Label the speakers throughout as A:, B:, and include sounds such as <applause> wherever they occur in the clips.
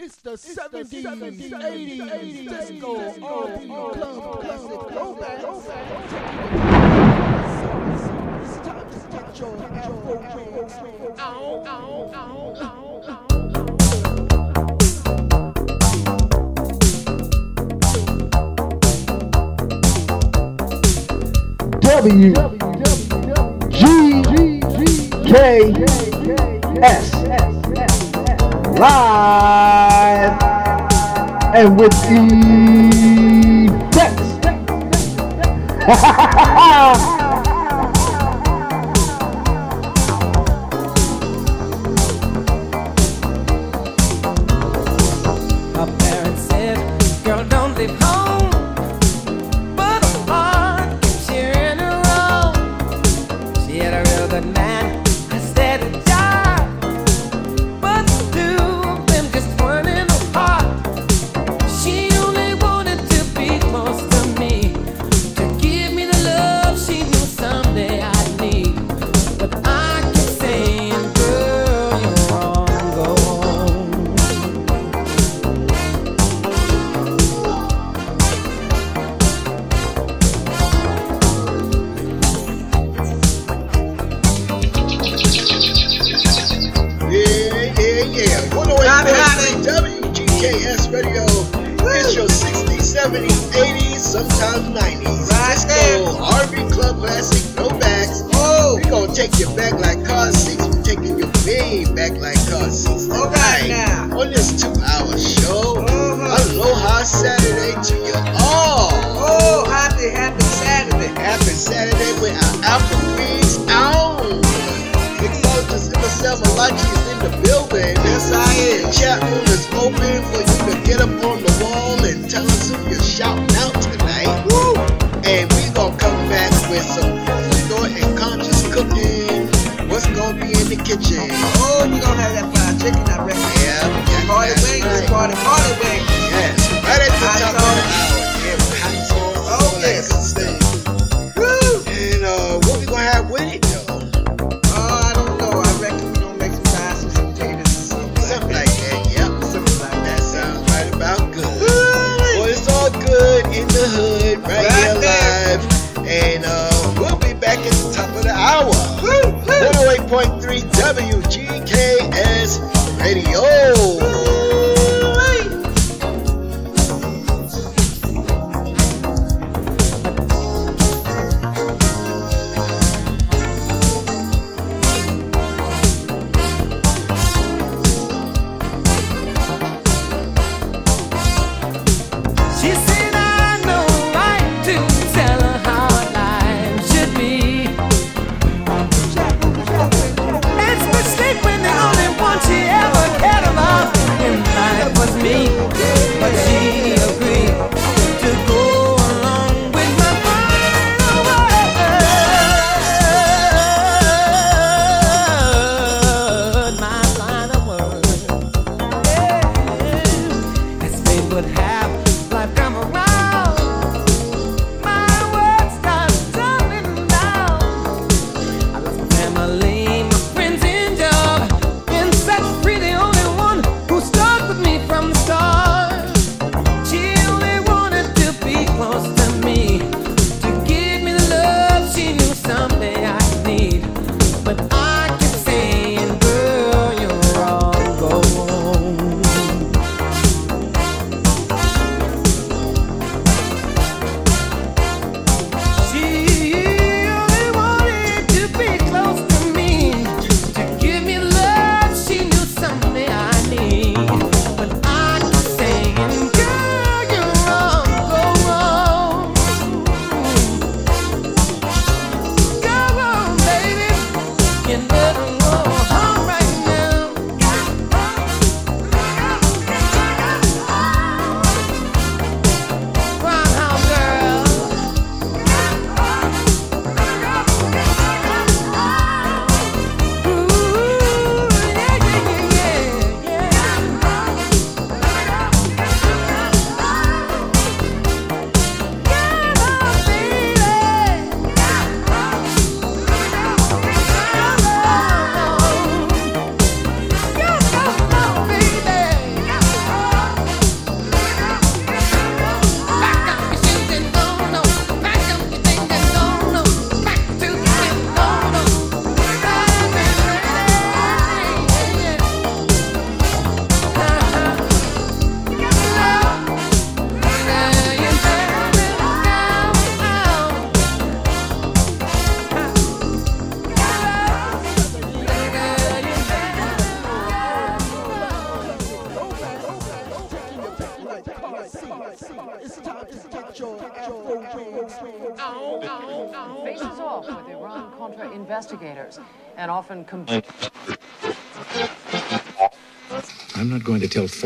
A: It's the it's 70s, the 70s, 80s, 80s, 80s disco, disco a club, classic, throwback, throwback. It's time to get your
B: live and with
C: the
D: best. <laughs>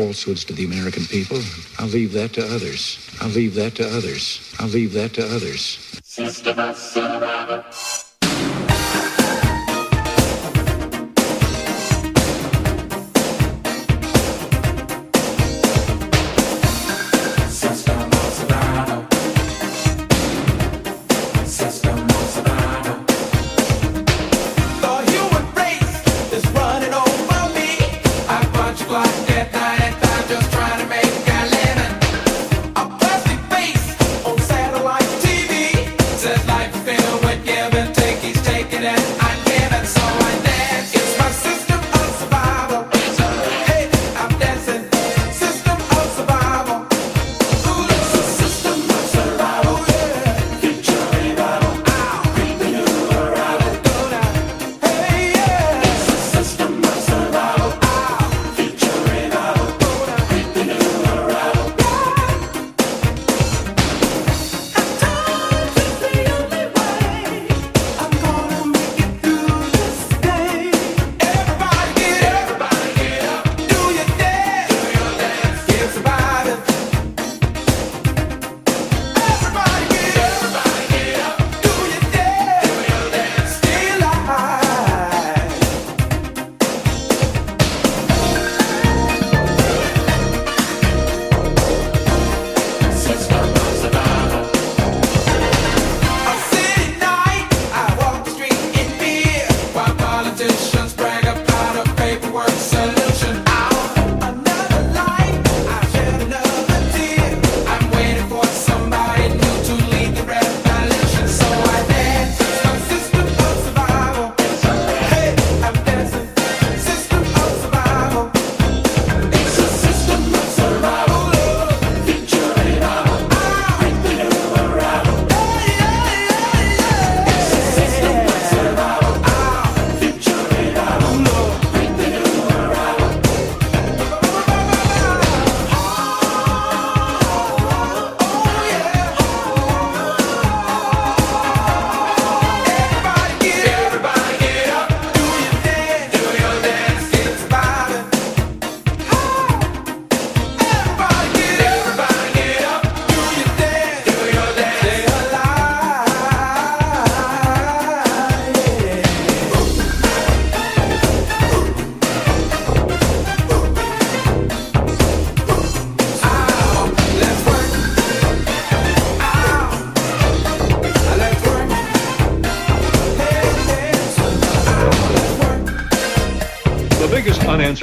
D: falsehoods to the American people. I'll leave that to others. I'll leave that to others. I'll leave that to others.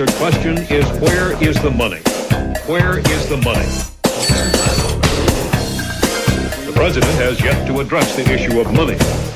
E: unanswered question is where is the money? Where is the money? The president has yet to address the issue of money.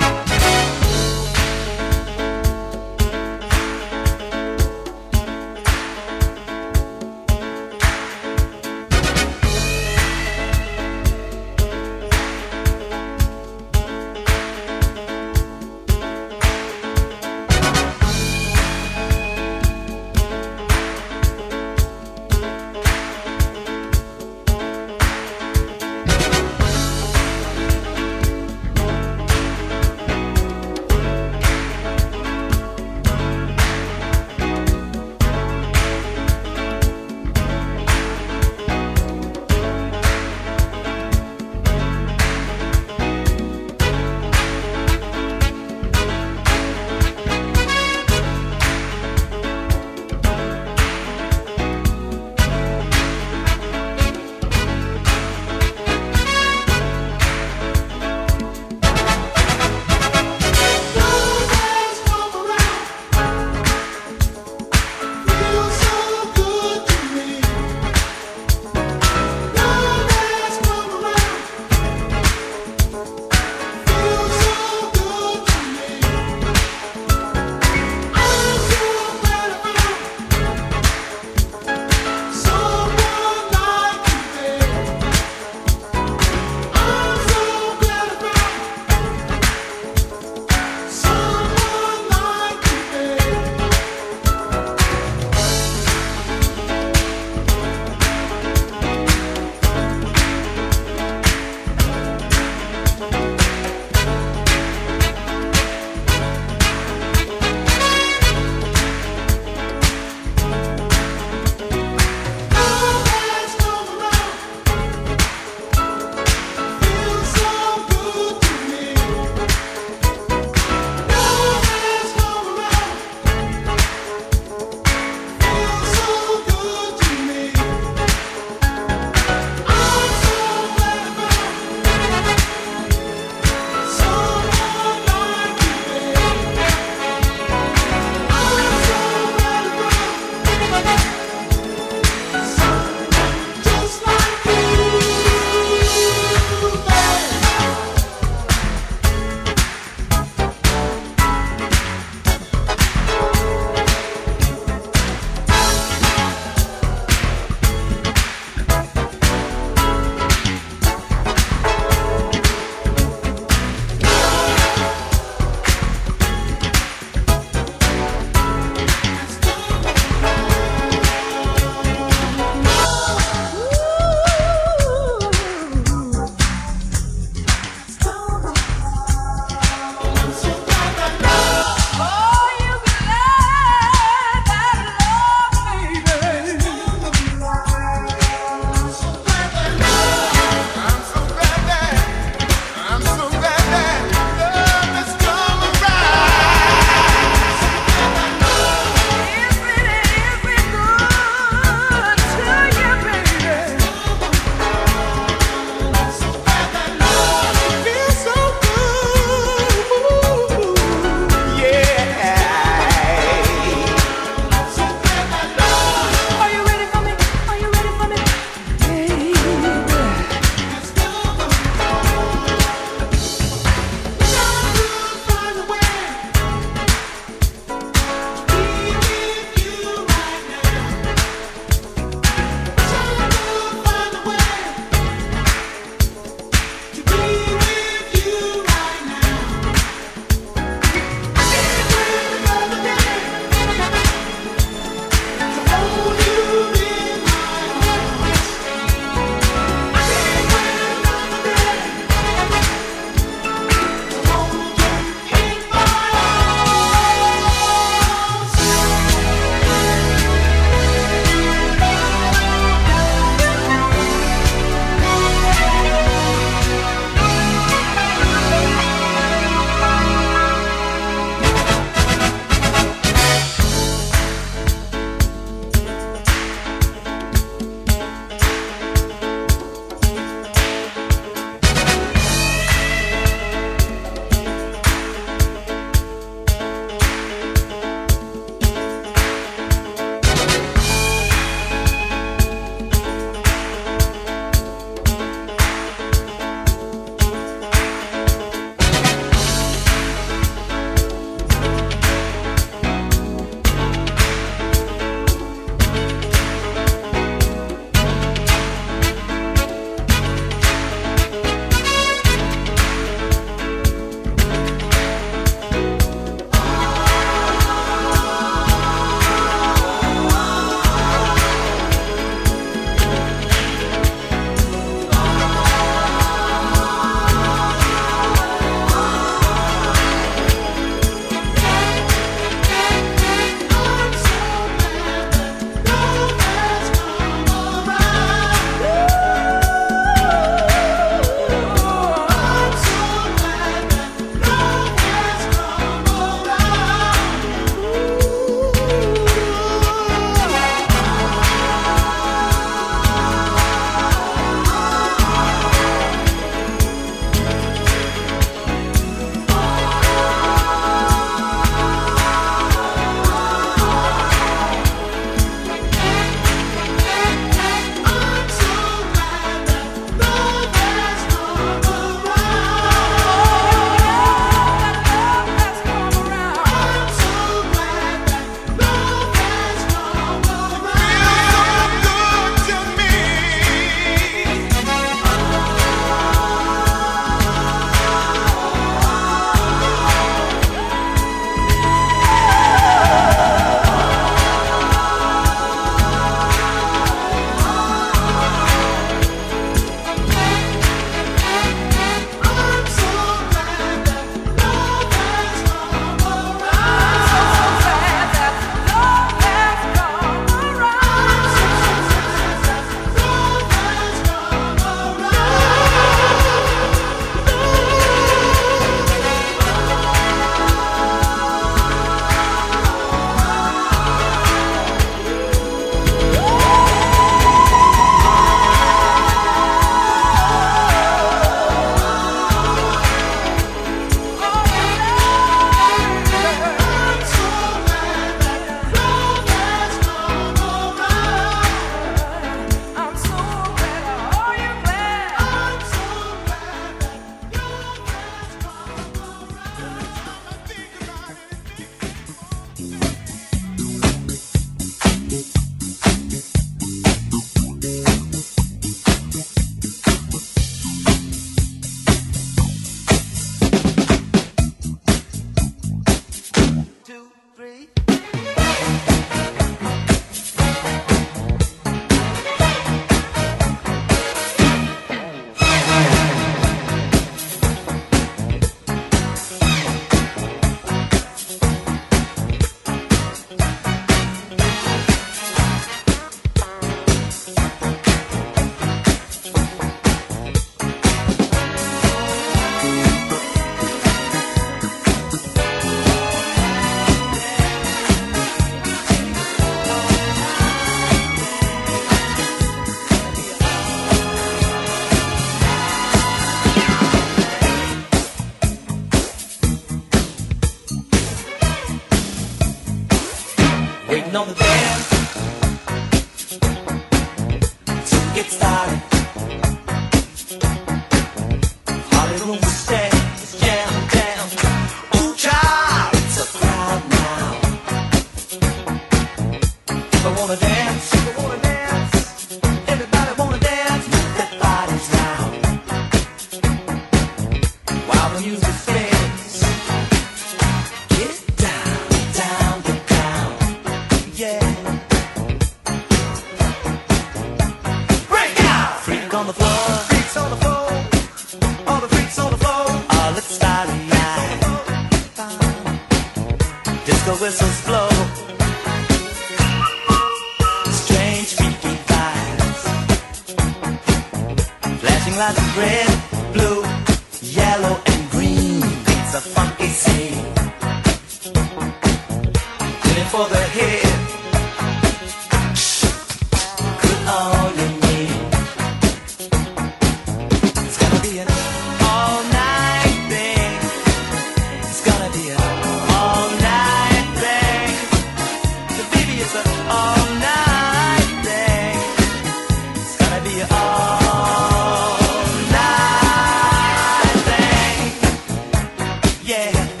F: You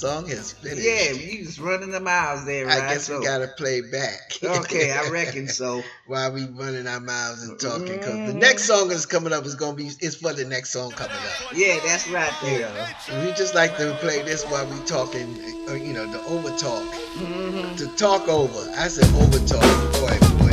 C: song
G: is
C: finished.
G: Yeah, you just running the miles there, right?
C: I guess
G: so,
C: we gotta play back.
G: okay, I <laughs> reckon so.
C: While we running our miles and talking, because mm. the
G: mm-hmm.
C: next song that's coming up is gonna be it's for the next song coming up.
G: Yeah, that's right there.
C: Yeah. We just like to play this while we talking, uh, you know, the over talk,
G: mm-hmm.
C: to talk over. I said over talk, boy, boy.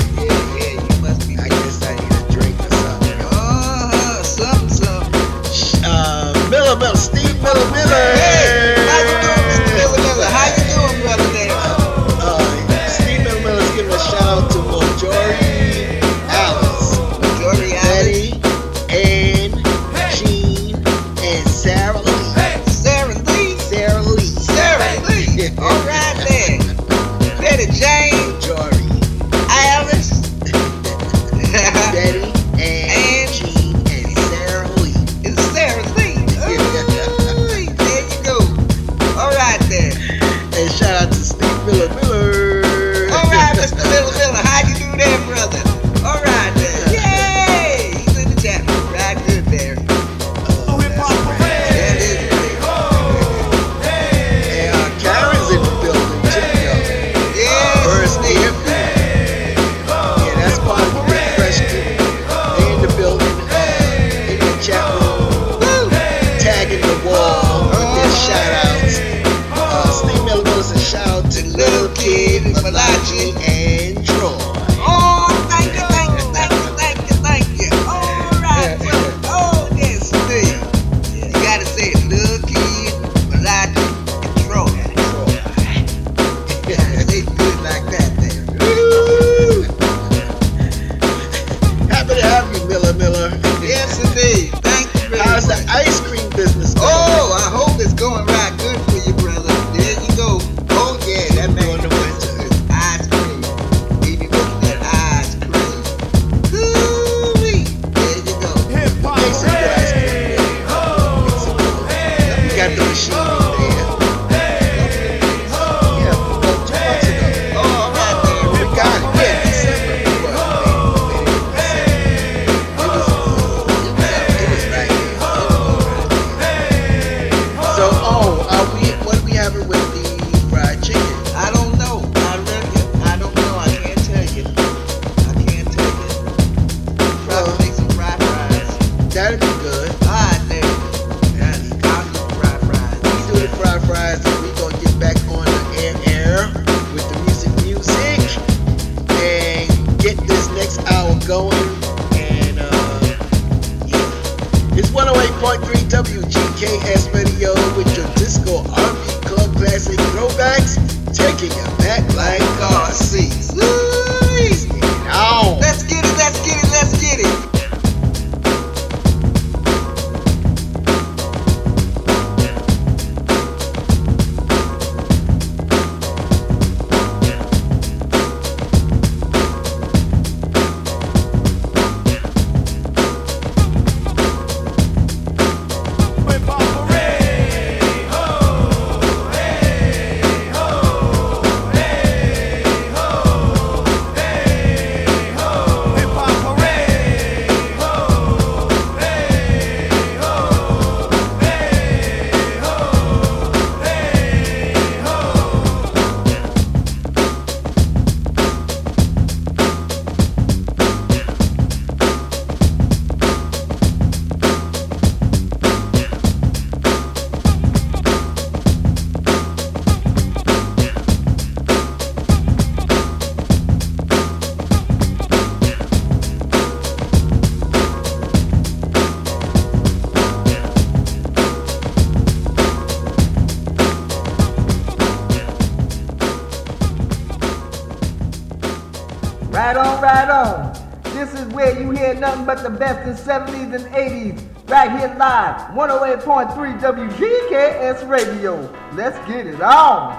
G: The
B: best in 70s and 80s. Right here live, 108.3 WGKS Radio. Let's get it on.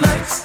H: nights.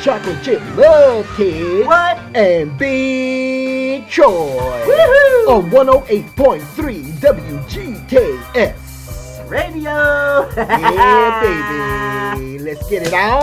H: Chocolate chip love kid, what? and Big Troy
B: Woohoo!
H: on 108.3 WGKS.
B: Radio. <laughs>
H: yeah, baby. Let's get it on.